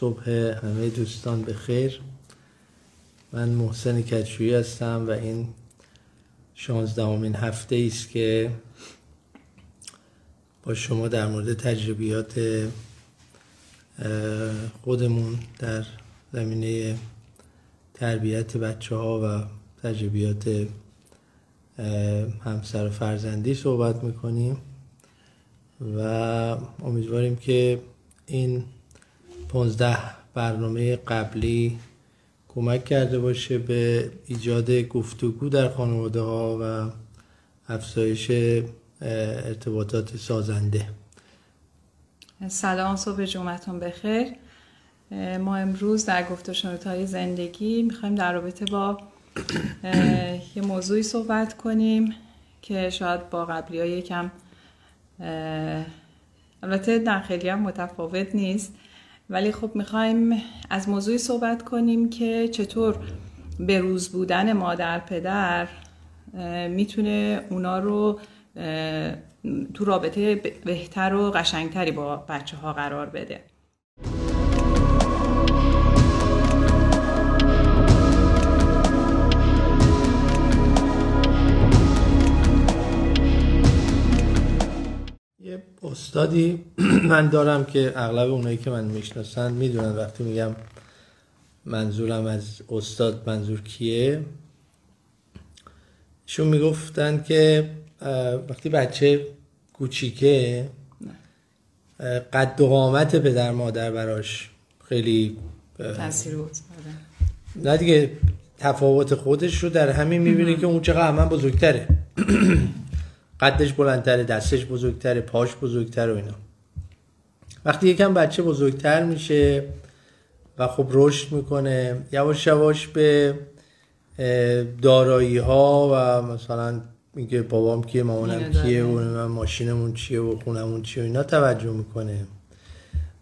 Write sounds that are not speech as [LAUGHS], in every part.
صبح همه دوستان به خیر من محسن کچویی هستم و این شانزدهمین هفته است که با شما در مورد تجربیات خودمون در زمینه تربیت بچه ها و تجربیات همسر و فرزندی صحبت می‌کنیم و امیدواریم که این پانزده برنامه قبلی کمک کرده باشه به ایجاد گفتگو در خانواده ها و افزایش ارتباطات سازنده. سلام صبح جمعتون بخیر. ما امروز در گفت های زندگی می‌خوایم در رابطه با یه موضوعی صحبت کنیم که شاید با قبلی ها یکم البته در هم متفاوت نیست. ولی خب می‌خوایم از موضوعی صحبت کنیم که چطور به روز بودن مادر پدر می‌تونه اونا رو تو رابطه بهتر و قشنگتری با بچه ها قرار بده. استادی [CLEARS THROAT] من دارم که اغلب اونایی که من می‌شناسن می‌دونن وقتی میگم منظورم از استاد منظور کیه. شون می‌گفتن که وقتی بچه کوچیکه قد و قامت پدر مادر براش خیلی تاثیر نه دیگه تفاوت خودش رو در همین می‌بینه که اون چقدر من بزرگتره. [CLEARS THROAT] قدش بلندتره دستش بزرگتره پاش بزرگتره و اینا. وقتی یکم بچه بزرگتر میشه و خب رشد می‌کنه یواش یواش به دارایی ها و مثلا میگه بابام کیه مامانم کیه و ماشینمون چیه و خونمون چیه و اینا توجه می‌کنه.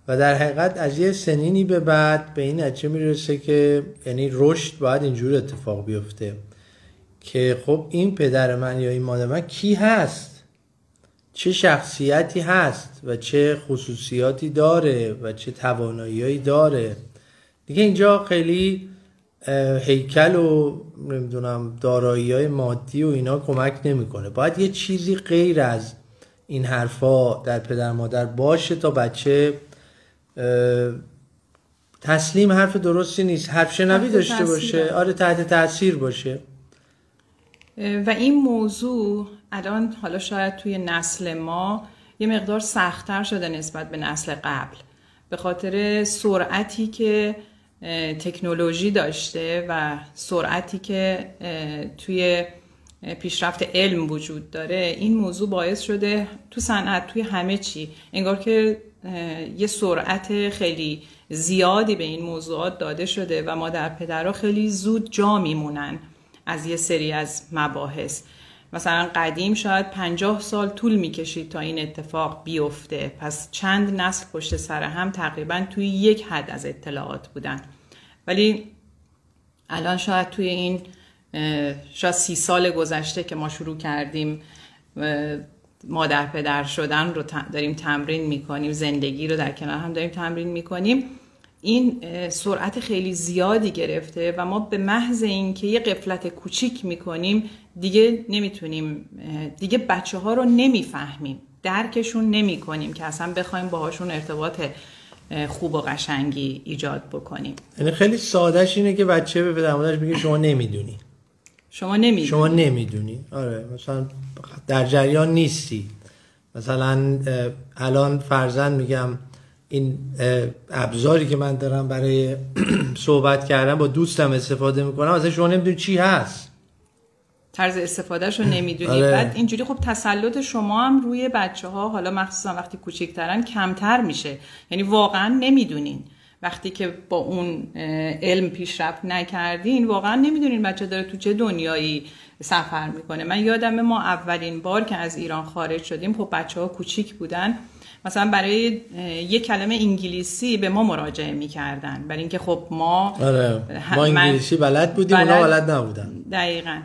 و در حقیقت از یه سنینی به بعد به این نتیجه می‌رسه که یعنی رشد باید اینجور اتفاق بیفته. که خب این پدر من یا این مادر من کی هست؟ چه شخصیتی هست و چه خصوصیاتی داره و چه توانایی داره؟ دیگه اینجا خیلی هیکل و نمی‌دونم دارایی های مادی و اینا کمک نمی‌کنه. باید یه چیزی غیر از این حرفا در پدر مادر باشه تا بچه تسلیم حرف درستی نیست. حرف شنوی داشته باشه. آره تحت تاثیر باشه. و این موضوع الان حالا شاید توی نسل ما یه مقدار سختتر شده نسبت به نسل قبل. به خاطر سرعتی که تکنولوژی داشته و سرعتی که توی پیشرفت علم وجود داره این موضوع باعث شده تو صنعت توی همه چی انگار که یه سرعت خیلی زیادی به این موضوعات داده شده و مادر پدرها خیلی زود جا میمونن. از یه سری از مباحث. مثلا قدیم شاید پنجاه سال طول می‌کشید تا این اتفاق بیفته. پس چند نسل پشت سر هم تقریبا توی یک حد از اطلاعات بودن. ولی الان شاید توی این شاید سی سال گذشته که ما شروع کردیم مادر پدر شدن رو داریم تمرین می‌کنیم زندگی رو در کنار هم داریم تمرین می‌کنیم. این سرعت خیلی زیادی گرفته و ما به محض اینکه یه قفلت کوچیک می‌کنیم دیگه نمی‌تونیم دیگه بچه ها رو نمی‌فهمیم. درکشون نمی کنیم که اصلا بخوایم باهاشون ارتباط خوب و قشنگی ایجاد بکنیم. یعنی خیلی سادهش اینه که بچه به پدر میگه شما نمی‌دونی. شما نمی‌دونی. شما نمی‌دونی. آره مثلا در جریان نیستی. مثلا الان فرزن میگم این ابزاری که من دارم برای [CLEARS THROAT] صحبت کردن با دوستم استفاده می‌کنم اصلا شما نمی‌دونی چی هست. طرز استفادهش رو [CLEARS THROAT] نمی‌دونی. آره. بعد اینجوری خب تسلط شما هم روی بچه ها حالا مخصوصا وقتی کوچکترن کمتر میشه. یعنی واقعا نمی‌دونین. وقتی که با اون علم پیشرفت نکردین واقعا نمی‌دونین بچه داره تو چه دنیایی سفر می‌کنه. من یادم ما اولین بار که از ایران خارج شدیم خب بچه ها کوچیک بودن. مثلا برای یک کلمه انگلیسی به ما مراجعه می‌کردن. برای اینکه خب ما آره. ما انگلیسی بلد بودیم بلد... اونا بلد نبودن. دقیقا.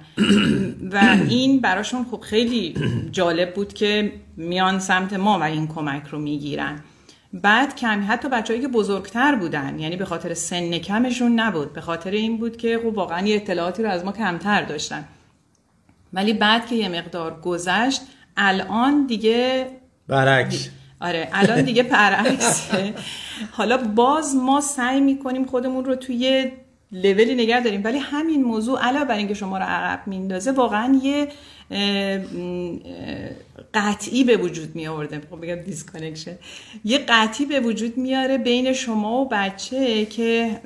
و این براشون خب خیلی جالب بود که میان سمت ما و این کمک رو می‌گیرن. بعد کمی حتی بچه‌ای که بزرگتر بودن یعنی به خاطر سن کمشون نبود. به خاطر این بود که خب واقعا یه اطلاعاتی رو از ما کمتر داشتن. ولی بعد که یه مقدار گذشت الان دیگه برعکس. آره الان دیگه برعکسه. حالا باز ما سعی می‌کنیم خودمون رو توی لولی نگه داریم. ولی همین موضوع علاوه بر اینکه شما رو عقب میندازه واقعا یه قطعی به وجود می آورده بگم disconnection یه قطعی به وجود میاره بین شما و بچه که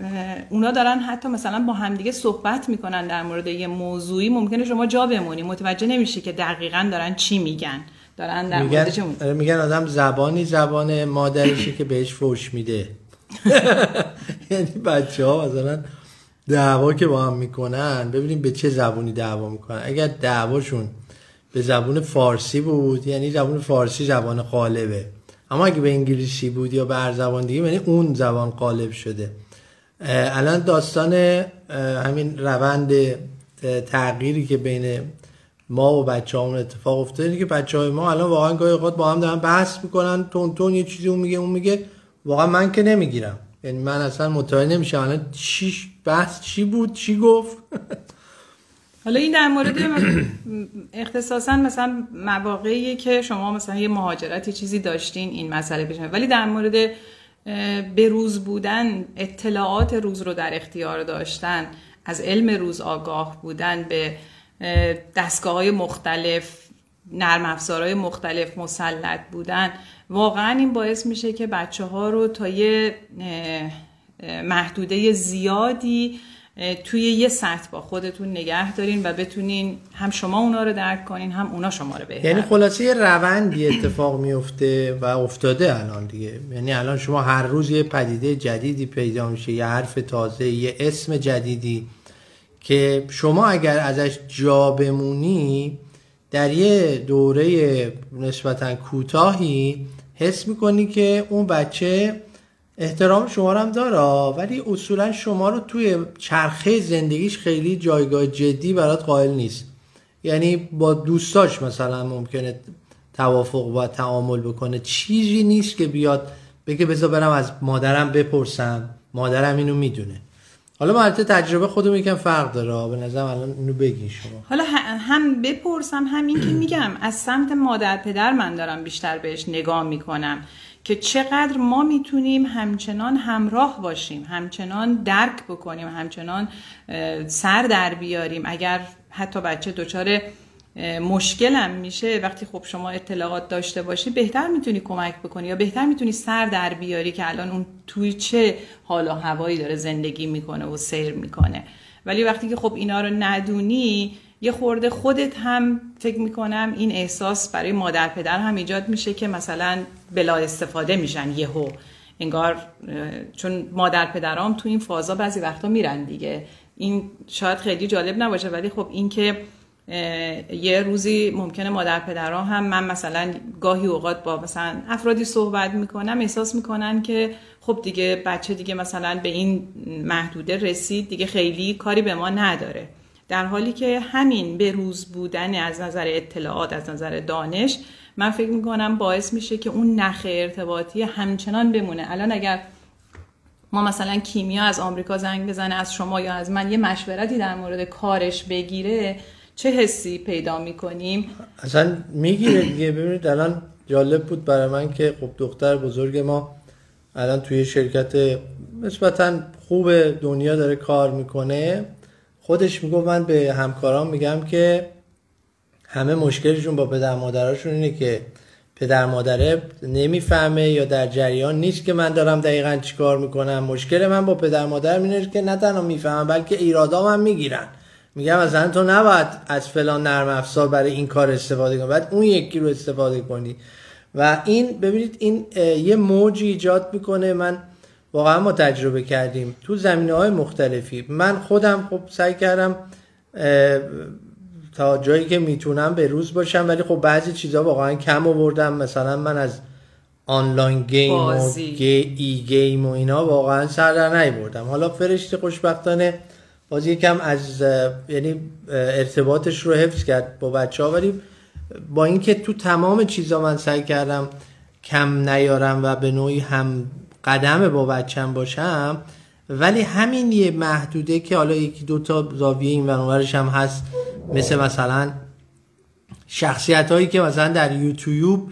اونا دارن حتی مثلا با همدیگه صحبت می‌کنن در مورد یه موضوعی. ممکنه شما جا بمونی. متوجه نمیشه که دقیقا دارن چی میگن. دارن در میگن, میگن آدم زبانی زبان مادرشه که بهش فوش میده. [LAUGHS] یعنی بچه ها مثلا دعوا که با هم می‌کنن ببینیم به چه زبونی دعوا می‌کنن. اگر دعواشون به زبون فارسی بود یعنی زبون فارسی زبان قالبه اما اگه به انگلیسی بود یا به هر زبان دیگه یعنی اون زبان قالب شده. الان داستان همین روند تغییری که بین ما و بچه همون اتفاق افتاده. که بچه های ما الان واقعا گاهی اوقات با هم دارن بحث می‌کنن تون تون یه چیزی اون میگه اون میگه. واقعا من که نمی‌گیرم. یعنی من اصلا متوجه نمیشم الان چی بحث چی بود چی گفت. حالا این در مورد اختصاصا مثلا مواقعی که شما مثلا یه مهاجرتی چیزی داشتین این مسئله پیش ولی در مورد روز بودن اطلاعات روز رو در اختیار داشتن از علم روز آگاه بودن به دستگاه های مختلف نرم افزارهای مختلف مسلط بودن. واقعا این باعث میشه که بچه ها رو تا یه محدوده زیادی توی یه سطح با خودتون نگه دارین و بتونین هم شما اونا رو درک کنین هم اونا شما رو بهتر یعنی خلاصه یه روندی اتفاق میفته و افتاده الان دیگه. یعنی الان شما هر روز یه پدیده جدیدی پیدا میشه یه حرف تازه یه اسم جدیدی. که شما اگر ازش جا بمونی در یه دوره نسبتا کوتاهی حس می‌کنی که اون بچه احترام شما رو هم داره ولی اصولا شما رو توی چرخه زندگیش خیلی جایگاه جدی برات قائل نیست. یعنی با دوستاش مثلا ممکنه توافق و تعامل بکنه. چیزی نیست که بیاد بگه بذار برم از مادرم بپرسم. مادرم اینو می‌دونه. حالا ما تجربه خودمون یکم فرق داره. به نظرم الان اینو بگین شما. حالا هم بپرسم هم این که میگم از سمت مادر پدر من دارم بیشتر بهش نگاه می‌کنم که چقدر ما می‌تونیم همچنان همراه باشیم همچنان درک بکنیم همچنان سر در بیاریم. اگر حتی بچه دچار مشکلم میشه وقتی خب شما اطلاعات داشته باشی بهتر می‌تونی کمک بکنی یا بهتر می‌تونی سر در بیاری که الان اون توی چه حال و هوایی داره زندگی می‌کنه و سیر می‌کنه. ولی وقتی که خب اینا رو ندونی یه خورده خودت هم فکر می‌کنم این احساس برای مادر پدر هم ایجاد میشه که مثلا بلا استفاده میشن یهو. انگار چون مادر پدرام تو این فازا بعضی وقتا میرن دیگه. این شاید خیلی جالب نباشه ولی خب این که یه روزی ممکنه مادر پدرها هم من مثلا گاهی اوقات با مثلا افرادی صحبت می‌کنم احساس می‌کنن که خب دیگه بچه دیگه مثلا به این محدوده رسید دیگه خیلی کاری به ما نداره. در حالی که همین به روز بودن از نظر اطلاعات از نظر دانش من فکر می‌کنم باعث میشه که اون نخ ارتباطی همچنان بمونه. الان اگر ما مثلا کیمیا از آمریکا زنگ بزنه از شما یا از من یه مشورتی در مورد کارش بگیره چه حسی پیدا می‌کنیم؟ اصلا می‌گیره دیگه. ببینید الان جالب بود برای من که خب دختر بزرگ ما الان توی شرکت نسبتا خوب دنیا داره کار می‌کنه. خودش می‌گفت من به همکاران میگم که همه مشکلشون با پدر مادراشون اینه که پدر مادره نمی‌فهمه یا در جریان نیست که من دارم دقیقا چیکار می‌کنم. مشکل من با پدر مادر اینه که نه تنها می‌فهمم بلکه ایرادام هم می‌گیرن. میگم مثلا تو نباید از فلان نرم افزار برای این کار استفاده کنی. بعد اون یکی رو استفاده کنی. و این ببینید این یه موجی ایجاد می‌کنه. من واقعا ما تجربه کردیم. تو زمینه های مختلفی. من خودم خب سعی کردم تا جایی که می‌تونم به روز باشم. ولی خب بعضی چیزها واقعا کم آوردم. مثلا من از آنلاین گیم و گی ای گیم و اینا واقعا سر در بردم حالا فرشته خوشبختانه باز یکم از یعنی ارتباطش رو حفظ کرد با بچه ها ولی با اینکه تو تمام چیزا من سعی کردم کم نیارم و به نوعی هم قدم با بچم باشم ولی همین یه محدوده که حالا یکی دو تا زاویه این ورش هم هست مثل مثلا شخصیت هایی که مثلا در یوتیوب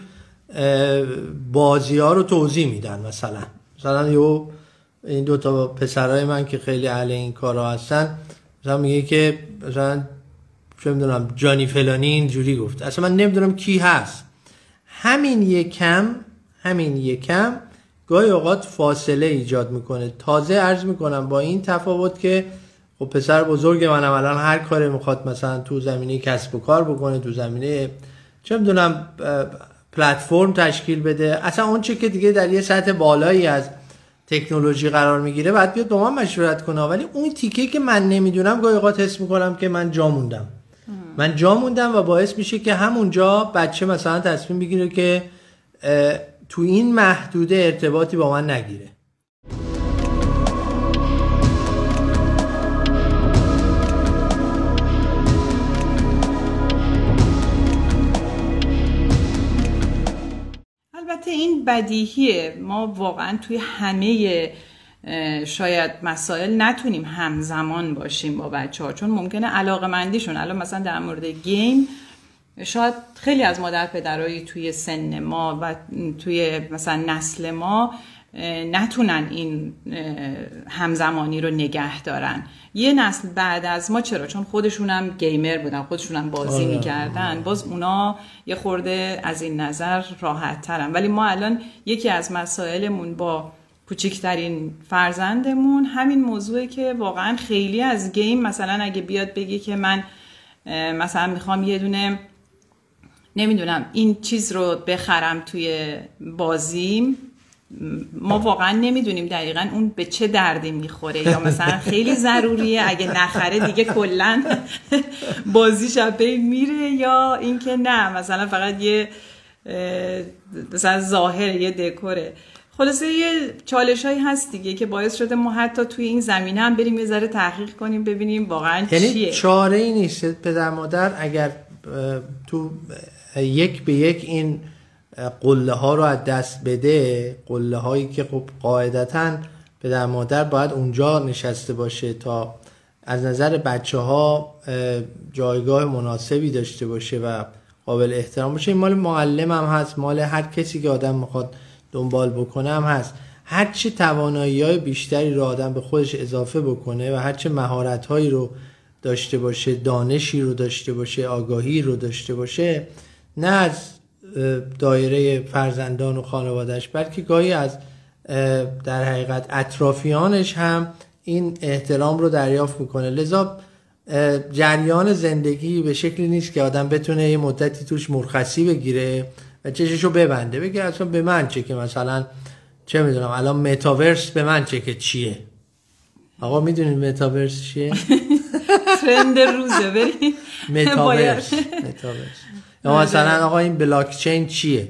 بازی ها رو توضیح میدن مثلا. مثلا یو این دو تا پسرای من که خیلی اهل این کارا هستن مثلا میگه که مثلا چه می‌دونم جانی فلانی اینجوری گفت. اصلا من نمی‌دونم کی هست. همین یکم همین یکم گاهی اوقات فاصله ایجاد می‌کنه. تازه عرض می‌کنم با این تفاوت که خب پسر بزرگ منم الان هر کاری می‌خواد مثلا تو زمینه کسب و کار بکنه تو زمینه چه می‌دونم پلتفرم تشکیل بده. اصلا اون چه که دیگه در یه سطح بالایی از تکنولوژی قرار می‌گیره بعد بیاد با من مشورت کنه. ولی اون تیکه که من نمی‌دونم گاهی اوقات حس می‌کنم که من جا موندم. من جا موندم و باعث میشه که همونجا بچه مثلا تصمیم بگیره که تو این محدوده ارتباطی با من نگیره. البته این بدیهیه. ما واقعا توی همه شاید مسائل نتونیم همزمان باشیم با بچه ها چون ممکنه علاقه مندیشون الان مثلا در مورد گیم شاید خیلی از مادر پدرایی توی سن ما و توی مثلا نسل ما نتونن این همزمانی رو نگه دارن. یه نسل بعد از ما چرا؟ چون خودشونم گیمر بودن خودشونم بازی آره. می‌کردن. باز اونا یه خورده از این نظر راحت ترن ولی ما الان یکی از مسائلمون با کوچکترین فرزندمون همین موضوعه که واقعا خیلی از گیم مثلا اگه بیاد بگی که من مثلا می‌خوام یه دونه نمی‌دونم این چیز رو بخرم توی بازیم ما واقعا نمی‌دونیم دقیقا اون به چه دردی می‌خوره یا مثلا خیلی ضروریه اگه نخره دیگه کلا بازی شبه میره یا اینکه نه مثلا فقط یه مثلا ظاهر یه دکوره. خلاصه یه چالش هایی هست دیگه که باعث شده ما حتی توی این زمینه هم بریم یه ذره تحقیق کنیم ببینیم واقعا یعنی چیه. چاره ای نیست پدر مادر اگر تو یک به یک این قله ها رو از دست بده قله هایی که خب قاعدتا پدر مادر باید اونجا نشسته باشه تا از نظر بچه ها جایگاه مناسبی داشته باشه و قابل احترام باشه. این مال معلم هم هست مال هر کسی که آدم می‌خواد دنبال بکنه هم هست. هرچه توانایی های بیشتری رو آدم به خودش اضافه بکنه و هرچه مهارت هایی رو داشته باشه دانشی رو داشته باشه آگاهی رو داشته باشه نه از دایره فرزندان و خانوادهش بلکه گاهی از در حقیقت اطرافیانش هم این احترام رو دریافت می‌کنه. لذا جریان زندگی به شکلی نیست که آدم بتونه یه مدتی توش مرخصی بگیره و چششو ببنده بگه اصلا به من چه که مثلا چه می‌دونم الان متاورس به من چه که چیه؟ آقا می‌دونید متاورس چیه؟ [LAUGHS] ترند روزه بری متاورس متاورس. یا مثلا آقا این بلاک چین چیه؟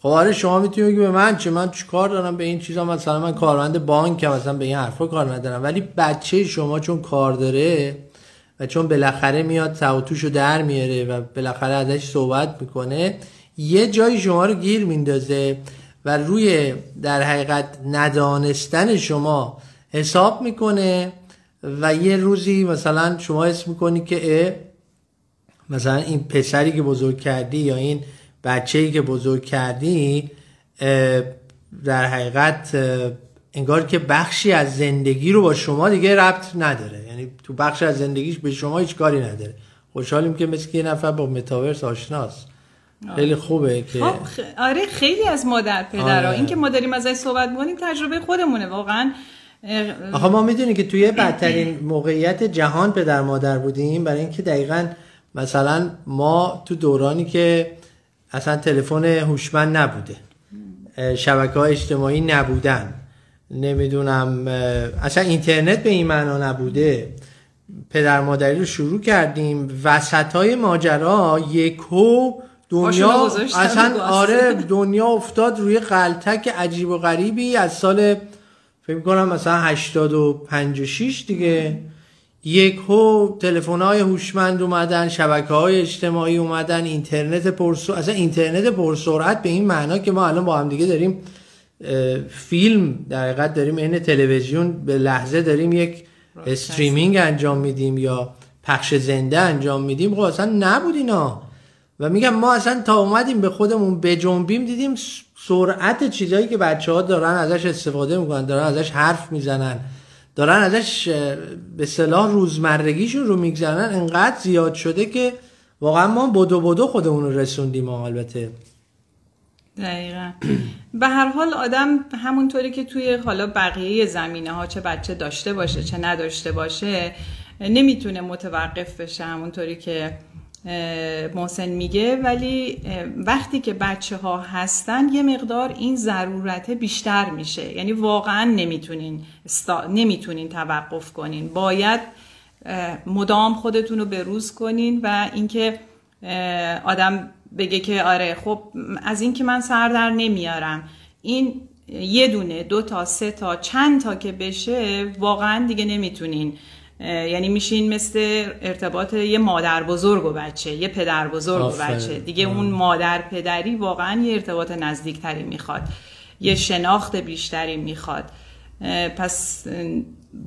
خب آره شما می‌تونید بگی به من چه؟ من کار دارم به این چیزا؟ مثلا من کارمند بانک مثلا به این حرفا کار ندارم. ولی بچه شما چون کار داره و چون بالاخره میاد سوتوشو در میاره و بالاخره ازش صحبت می‌کنه یه جای شما رو گیر میندازه و روی در حقیقت ندانستن شما حساب می‌کنه و یه روزی مثلا شما اسم می‌کنی که مثلا این پسری که بزرگ کردی یا این بچه‌ای که بزرگ کردی در حقیقت انگار که بخشی از زندگی رو با شما دیگه ربط نداره. یعنی تو بخش از زندگیش به شما هیچ کاری نداره. خوشحالیم که مثل یه نفر با متاورس آشناست. خیلی خوبه که خب آره خیلی از مادر پدرها آره. این که ما داریم ازش صحبت می‌کنیم تجربه خودمونه واقعا آخه ما می‌دونیم که توی [CLEARS THROAT] بدترین موقعیت جهان پدر مادر بودیم برای اینکه دقیقا مثلا ما تو دورانی که اصلا تلفن هوشمند نبوده شبکه های اجتماعی نبودن نمی‌دونم اصلا اینترنت به این معنا نبوده پدر مادری رو شروع کردیم وسط های ماجرا یکو دنیا اصلا آره دنیا افتاد روی غلطک عجیب و غریبی از سال فکر کنم مثلا 85 و 6 دیگه. یک هو تلفن های هوشمند اومدن شبکه های اجتماعی اومدن اینترنت پرسرعت اصلا اینترنت پرسرعت به این معنا که ما الان با هم دیگه داریم فیلم در حقیقت داریم این تلویزیون به لحظه داریم یک استریمینگ انجام میدیم یا پخش زنده انجام میدیم. خب اصلا نبود اینا. و میگم ما اصلا تا اومدیم به خودمون بجنبیم دیدیم سرعت چیزایی که بچه ها دارن ازش استفاده می‌کنن دارن ازش حرف می‌زنن. دارن ازش به صلاح روزمرگیشون رو میگذنن انقدر زیاد شده که واقعا ما بدو بدو خودمون رو رسوندیم البته. دقیقا. به هر حال آدم همونطوری که توی حالا بقیه زمینه ها چه بچه داشته باشه چه نداشته باشه نمی‌تونه متوقف بشه همونطوری که محسن میگه ولی وقتی که بچه ها هستن یه مقدار این ضرورت بیشتر میشه. یعنی واقعا نمی‌تونین نمی‌تونین توقف کنین. باید مدام خودتون رو بروز کنین و اینکه آدم بگه که آره خب از اینکه من سر در نمیارم. این یه دونه دو تا سه تا چند تا که بشه واقعا دیگه نمی‌تونین یعنی میشین مثل ارتباط یه مادر بزرگ و بچه یه پدر بزرگ و بچه. دیگه اون مادر پدری واقعا یه ارتباط نزدیکتری می‌خواد. یه شناخت بیشتری می‌خواد. پس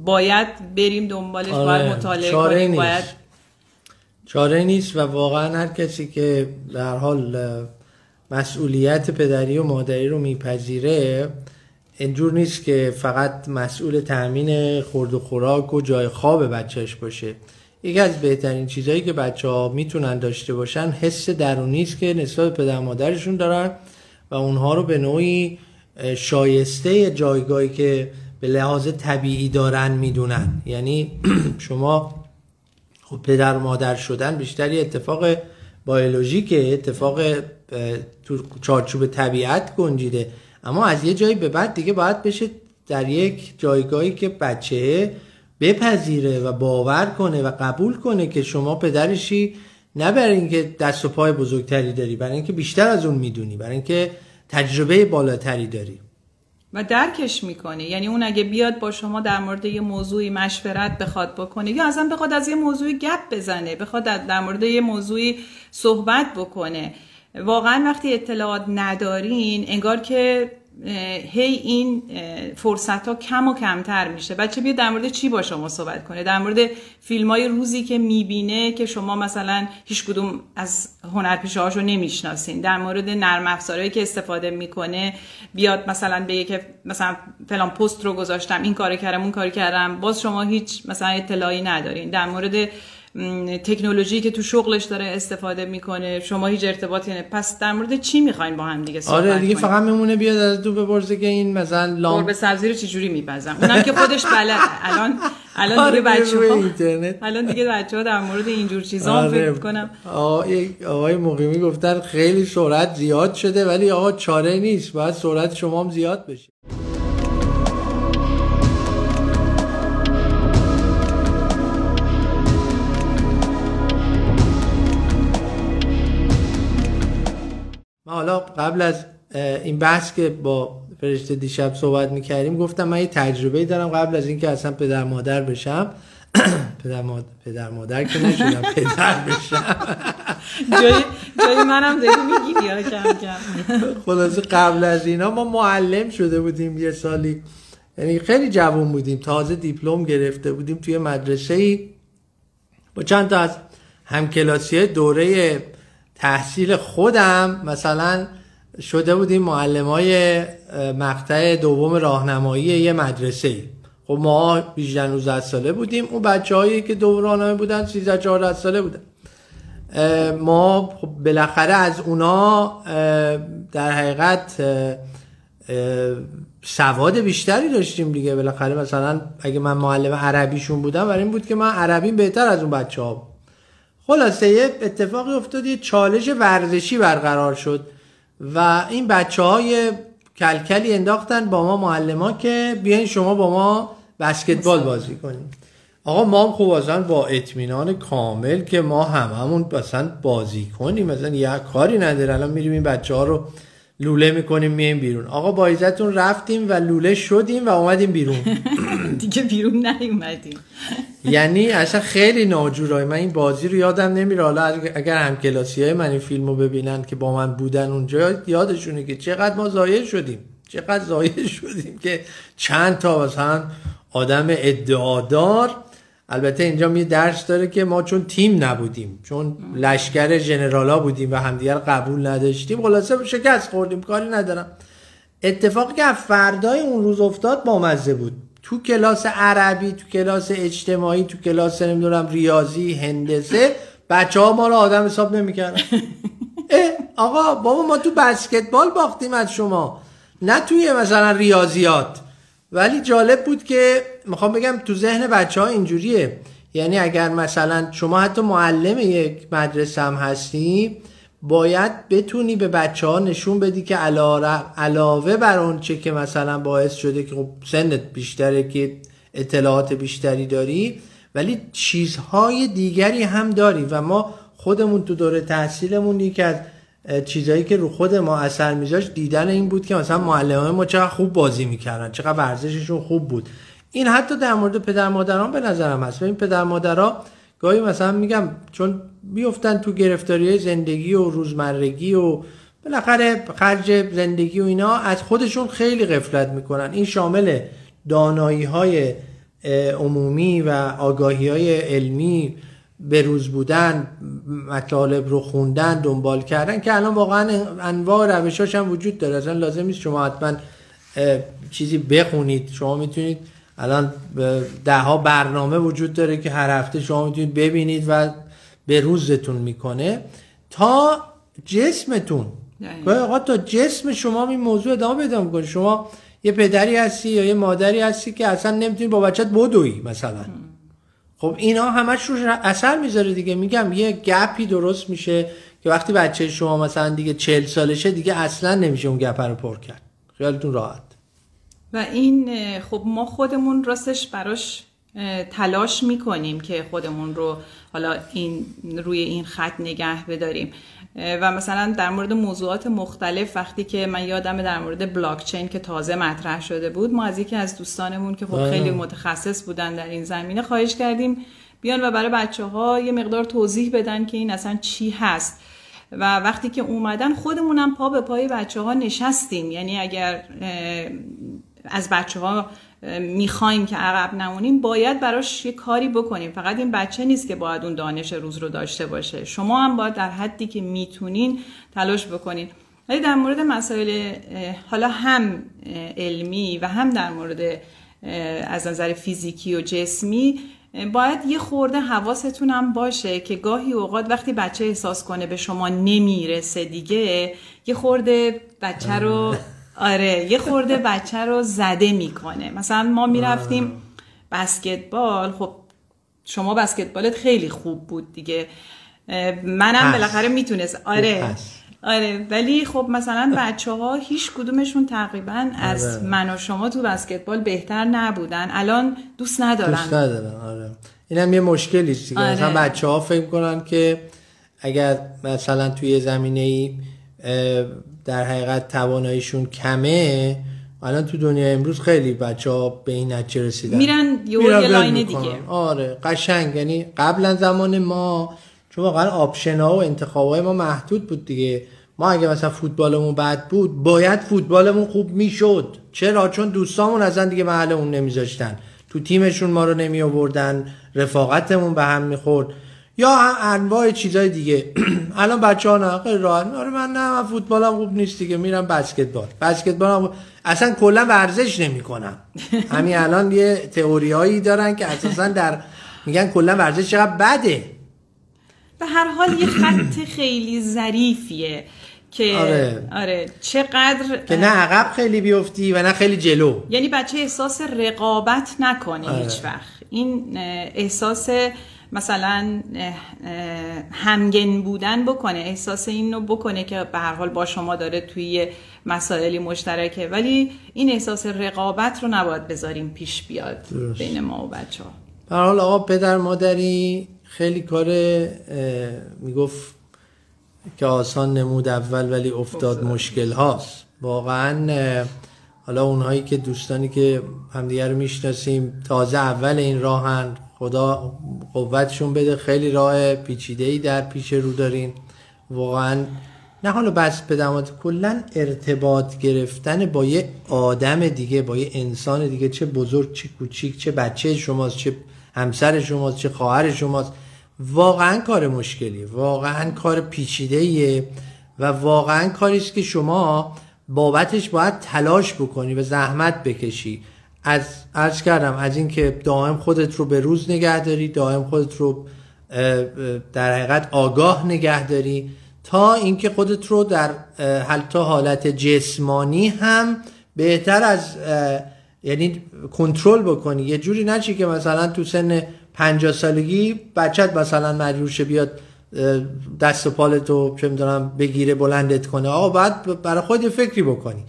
باید بریم دنبالش آره. باید مطالعه کنیم باید چاره نیست و واقعا هر کسی که در حال مسئولیت پدری و مادری رو میپذیره اینجور نیست که فقط مسئول تأمین خورد و خوراک و جای خواب بچهش باشه. یکی از بهترین چیزهایی که بچه ها می‌تونن داشته باشن حس درونی که نسبت پدر مادرشون دارن و اونها رو به نوعی شایسته جایگاهی که به لحاظ طبیعی دارن می‌دونن. یعنی [CLEARS THROAT] شما خب پدر مادر شدن بیشتر اتفاق بیولوژیکه اتفاق تو چارچوب طبیعت گنجیده. اما از یه جایی به بعد دیگه باید بشه در یک جایگاهی که بچه بپذیره و باور کنه و قبول کنه که شما پدرشی نه برای اینکه دست و پای بزرگتری داری برای اینکه بیشتر از اون می‌دونی برای اینکه تجربه بالاتری داری. و درکش می‌کنه یعنی اون اگه بیاد با شما در مورد یه موضوعی مشورت بخواد بکنه یا اصلا بخواد از یه موضوعی گپ بزنه بخواد در مورد یه موضوعی صحبت بکنه. واقعا وقتی اطلاعات ندارین انگار که هی این فرصت ها کم و کمتر میشه. بچه بیا در مورد چی با شما صحبت کنه؟ در مورد فیلم های روزی که می‌بینه که شما مثلا هیچ کدوم از هنرپیشه هاشو نمی‌شناسین. در مورد نرم افزارهایی که استفاده می‌کنه بیاد مثلا بگه که مثلا فلان پست رو گذاشتم این کار کردم اون کار کردم. باز شما هیچ مثلا اطلاعی ندارین. در مورد تکنولوژی که تو شغلش داره استفاده می‌کنه. شما هیچ ارتباطی نه پس در مورد چی می‌خواین با هم دیگه صحبت آره دیگه فقط میمونه بیاد از تو بپرسه که این مثلا لام به سبزی رو چجوری میپزم؟ اونم که خودش بله. الان الان آره، دیگه بچه‌ها الان دیگه بچه‌ها در مورد اینجور چیزا آره. فکر کنم آقای مقیمی گفتن خیلی سرعت زیاد شده ولی آقا چاره نیست. باید سرعت شما هم زیاد بشه. حالا قبل از این بحث که با فرشته دیشب صحبت می‌کردیم گفتم من یه تجربه دارم قبل از اینکه اصلا پدر مادر بشم. [COUGHS] پدر مادر, پدر مادر که نشدم [LAUGHS] پدر بشم. جای, جای منم داری میگی یا کم کم. خلاصه قبل از اینا ما معلم شده بودیم یه سالی. یعنی خیلی جوان بودیم. تازه دیپلم گرفته بودیم توی مدرسه ای با چند تا از همکلاسی دوره تحصیل خودم مثلا شده بودیم معلم های مقطع دوم راهنمایی یه مدرسه. خب ما 18 19 ساله بودیم اون بچه هایی که راهنمایی بودن 13 14 ساله بودن. ما خب بالاخره از اونا در حقیقت سواد بیشتری داشتیم دیگه. بالاخره مثلا اگه من معلم عربیشون بودم برای این بود که من عربیم بهتر از اون بچه ها خلاصه یه اتفاقی افتاد یه چالش ورزشی برقرار شد و این بچه های کلکلی انداختن با ما معلم که بیاین شما با ما بسکتبال بازی کنیم. آقا ما هم خوب با اطمینان کامل که ما هممون مثلا بازی کنیم مثلا یه کاری نداره. الان میریم این بچه ها رو لوله می‌کنیم میایم بیرون. آقا با رفتیم و لوله شدیم و اومدیم بیرون. [LAUGHS] دیگه بیرون نیومدیم. [LAUGHS] یعنی اصلا خیلی ناجورای من این بازی رو یادم نمیره. حالا اگر هم کلاسی های من این فیلم رو ببینن که با من بودن اونجا یادشونه که چقدر ما زایه شدیم. چقدر زایه [LAUGHS] شدیم که چند تا مثلا آدم ادعادار البته اینجا می درس داره که ما چون تیم نبودیم چون لشکر جنرالا بودیم و همدیگر قبول نداشتیم خلاصه شکست خوردیم کاری ندارم. اتفاقی که فردای اون روز افتاد با مزه بود. تو کلاس عربی تو کلاس اجتماعی تو کلاس نمی‌دونم ریاضی هندسه بچه ها ما رو آدم حساب نمی‌کردن. [LAUGHS] آقا بابا ما تو بسکتبال باختیم از شما. نه توی مثلا ریاضیات. ولی جالب بود که می‌خوام بگم تو ذهن بچه ها اینجوریه. یعنی اگر مثلا شما حتی معلم یک مدرسه هم هستی باید بتونی به بچه ها نشون بدی که علاوه بر اون چه که مثلا باعث شده که خب سنت بیشتره که اطلاعات بیشتری داری ولی چیزهای دیگری هم داری. و ما خودمون تو دوره تحصیلمون یکی از چیزایی که رو خود ما اثر میذاشت دیدن این بود که مثلا معلمای ما چقدر خوب بازی می‌کردن چقدر ورزششون خوب بود. این حتی در مورد پدر مادران به نظرم هست. و این پدر مادرها گاهی مثلا میگم چون بیفتن تو گرفتاری زندگی و روزمرگی و بالاخره خرج زندگی و اینا از خودشون خیلی غفلت می‌کنن. این شامل دانایی های عمومی و آگاهی های علمی به روز بودن مطالب رو خوندن دنبال کردن که الان واقعا انواع روشاش هم وجود داره. اصلا لازم نیست شما حتما چیزی بخونید. شما می‌تونید الان ده ها برنامه وجود داره که هر هفته شما می‌تونید ببینید و به روزتون می‌کنه. تا جسمتون. آقا تا جسم شما این موضوع ادامه پیدا می‌کنه. شما یه پدری هستی یا یه مادری هستی که اصلا نمی‌تونی با بچت بدوی مثلا. خب اینا همش رو اثر می‌ذاره دیگه. میگم یه گپی درست میشه که وقتی بچه شما مثلا دیگه چل سالشه دیگه اصلا نمیشه اون گپ رو پر کرد. خیالتون راحت. و این خب ما خودمون راستش براش تلاش می‌کنیم که خودمون رو حالا این روی این خط نگه بداریم. و مثلا در مورد موضوعات مختلف وقتی که من یادم در مورد بلاکچین که تازه مطرح شده بود ما از یکی از دوستانمون که خب خیلی متخصص بودن در این زمینه خواهش کردیم بیان و برای بچه ها یه مقدار توضیح بدن که این اصلا چی هست. و وقتی که اومدن خودمونم پا به پای بچه ها نشستیم. یعنی اگر از بچه ها می‌خوایم که عقب نمونیم باید براش یه کاری بکنیم. فقط این بچه نیست که باید اون دانش روز رو داشته باشه. شما هم باید در حدی که می‌تونین تلاش بکنین. ولی در مورد مسائل حالا هم علمی و هم در مورد از نظر فیزیکی و جسمی باید یه خورده حواستون هم باشه که گاهی اوقات وقتی بچه احساس کنه به شما نمی‌رسه دیگه یه خورده بچه رو [LAUGHS] آره یه خورده بچه رو زده می‌کنه. مثلا ما می‌رفتیم بسکتبال. خب شما بسکتبالت خیلی خوب بود دیگه. منم بالاخره می‌تونست. آره. آره ولی خب مثلا بچه ها هیچ کدومشون تقریبا از آره. من و شما تو بسکتبال بهتر نبودن. الان دوست ندارن. دوست ندارن آره. اینم یه مشکلی است آره. مثلا بچه ها فکر کنن که اگر مثلا توی زمینه ای در حقیقت تواناییشون کمه الان تو دنیا امروز خیلی بچه ها به این نتیجه رسیدن. میرن یه line دیگه. آره قشنگ. یعنی قبلا زمان ما چون واقعا option ها و انتخاب های ما محدود بود دیگه. ما اگه مثلا فوتبالمون بد بود باید فوتبالمون خوب می‌شد. چرا؟ چون دوستامون اصن دیگه محلمون نمیذاشتن. تو تیمشون ما رو نمی آوردن رفاقتمون به هم می‌خورد. یا انواع چیزای دیگه. [CLEARS THROAT] الان بچه ها نه خیلی راحت. آره من نه من فوتبالم خوب نیست دیگه میرم بسکتبال. بسکتبال هم اصلا کلا ورزش نمی‌کنم. [LAUGHS] همین الان یه تئوریایی دارن که اساسا در میگن کلا ورزش چقدر بده. به هر حال یه خط خیلی ظریفیه که آره. آره چقدر که نه عقب خیلی بیفتی و نه خیلی جلو. یعنی بچه احساس رقابت نکنه آره. هیچ وقت این احساس مثلا همگن بودن بکنه احساس این رو بکنه که به هر حال با شما داره توی مسائلی مشترکه. ولی این احساس رقابت رو نباید بذاریم پیش بیاد بین ما و بچه ها به حال آقا پدر مادری خیلی کار می‌گفت که آسان نمود اول ولی افتاد مشکل هاست واقعا حالا اونهایی که دوستانی که همدیگه رو می‌شناسیم تازه اول این راهن. خدا قوتشون بده. خیلی راه پیچیده ای در پیش رو دارین. واقعا نه حالا بس پدمات کلا ارتباط گرفتن با یه آدم دیگه با یه انسان دیگه چه بزرگ چه کوچیک چه بچه شماست چه همسر شماست چه خواهر شماست. واقعا کار مشکلی واقعا کار پیچیده و واقعا کاریست که شما بابتش باید تلاش بکنی و زحمت بکشی. از عرض کردم از اینکه دائم خودت رو به روز نگه داری دائم خودت رو در حقیقت آگاه نگه داری تا اینکه خودت رو در حتی حالت جسمانی هم بهتر از یعنی کنترل بکنی. یه جوری نچی که مثلا تو سن 50 سالگی بچت مثلا مجبور بیاد دست و پالتو چه می‌دونم بگیره بلندت کنه. آقا باید برای خود فکری بکنی.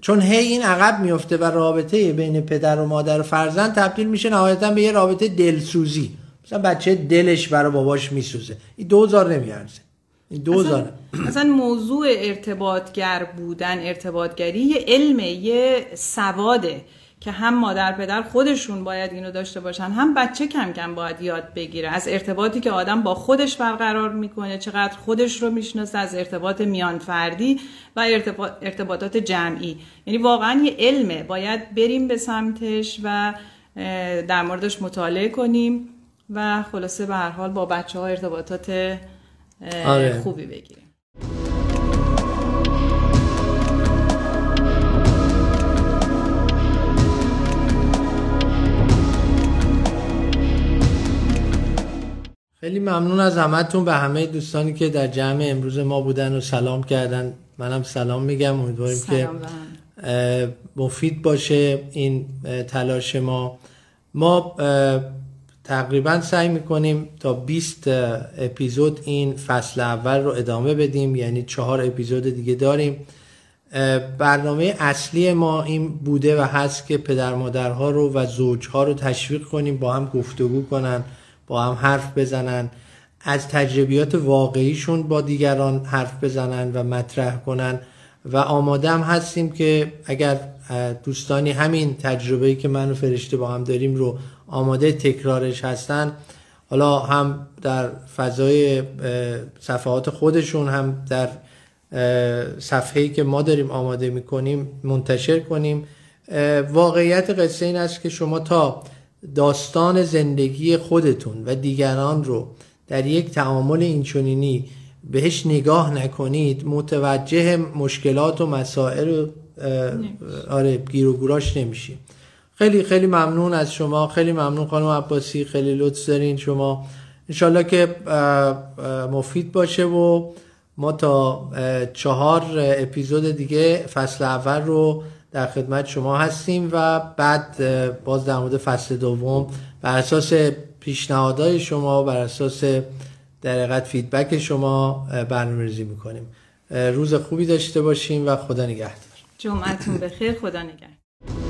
چون هی این عقب میفته و رابطه بین پدر و مادر و فرزند تبدیل میشه نهایتا به یه رابطه دلسوزی. مثلا بچه دلش برای باباش میسوزه. این دوزار نمیارزه. این دوزار مثلا موضوع ارتباطگر بودن ارتباطگری یه علمه یه سواده. که هم مادر پدر خودشون باید اینو داشته باشن هم بچه کم کم باید یاد بگیره. از ارتباطی که آدم با خودش برقرار می‌کنه چقدر خودش رو می‌شناسه از ارتباط میان فردی و ارتباطات جمعی. یعنی واقعا یه علمه. باید بریم به سمتش و در موردش مطالعه کنیم و خلاصه به هر حال با بچه ها ارتباطات آره. خوبی بگیریم. خیلی ممنون از همتون به همه دوستانی که در جمع امروز ما بودن و سلام کردن. منم سلام میگم. امیدواریم که مفید باشه این تلاش ما. ما تقریبا سعی می‌کنیم تا 20 اپیزود این فصل اول رو ادامه بدیم. یعنی چهار اپیزود دیگه داریم. برنامه اصلی ما این بوده و هست که پدر مادرها رو و زوجها رو تشویق کنیم با هم گفتگو کنن. با هم حرف بزنن. از تجربیات واقعیشون با دیگران حرف بزنن و مطرح کنن. و آماده هم هستیم که اگر دوستانی همین تجربه‌ای که من و فرشته با هم داریم رو آماده تکرارش هستن حالا هم در فضای صفحات خودشون هم در صفحه‌ای که ما داریم آماده می‌کنیم منتشر کنیم. واقعیت قصه این است که شما تا داستان زندگی خودتون و دیگران رو در یک تعامل اینچنینی بهش نگاه نکنید متوجه مشکلات و مسائل آره گیر و گوراش نمیشیم خیلی خیلی ممنون از شما خیلی ممنون خانم عباسی خیلی لطف دارین شما. انشالله که مفید باشه و ما تا چهار اپیزود دیگه فصل اول رو در خدمت شما هستیم و بعد باز در مورد فصل دوم بر اساس پیشنهادهای شما بر اساس در فیدبک شما برنامه ریزی می‌کنیم. روز خوبی داشته باشیم و خدا نگهدار. جمعتون بخیر خدا نگهدار.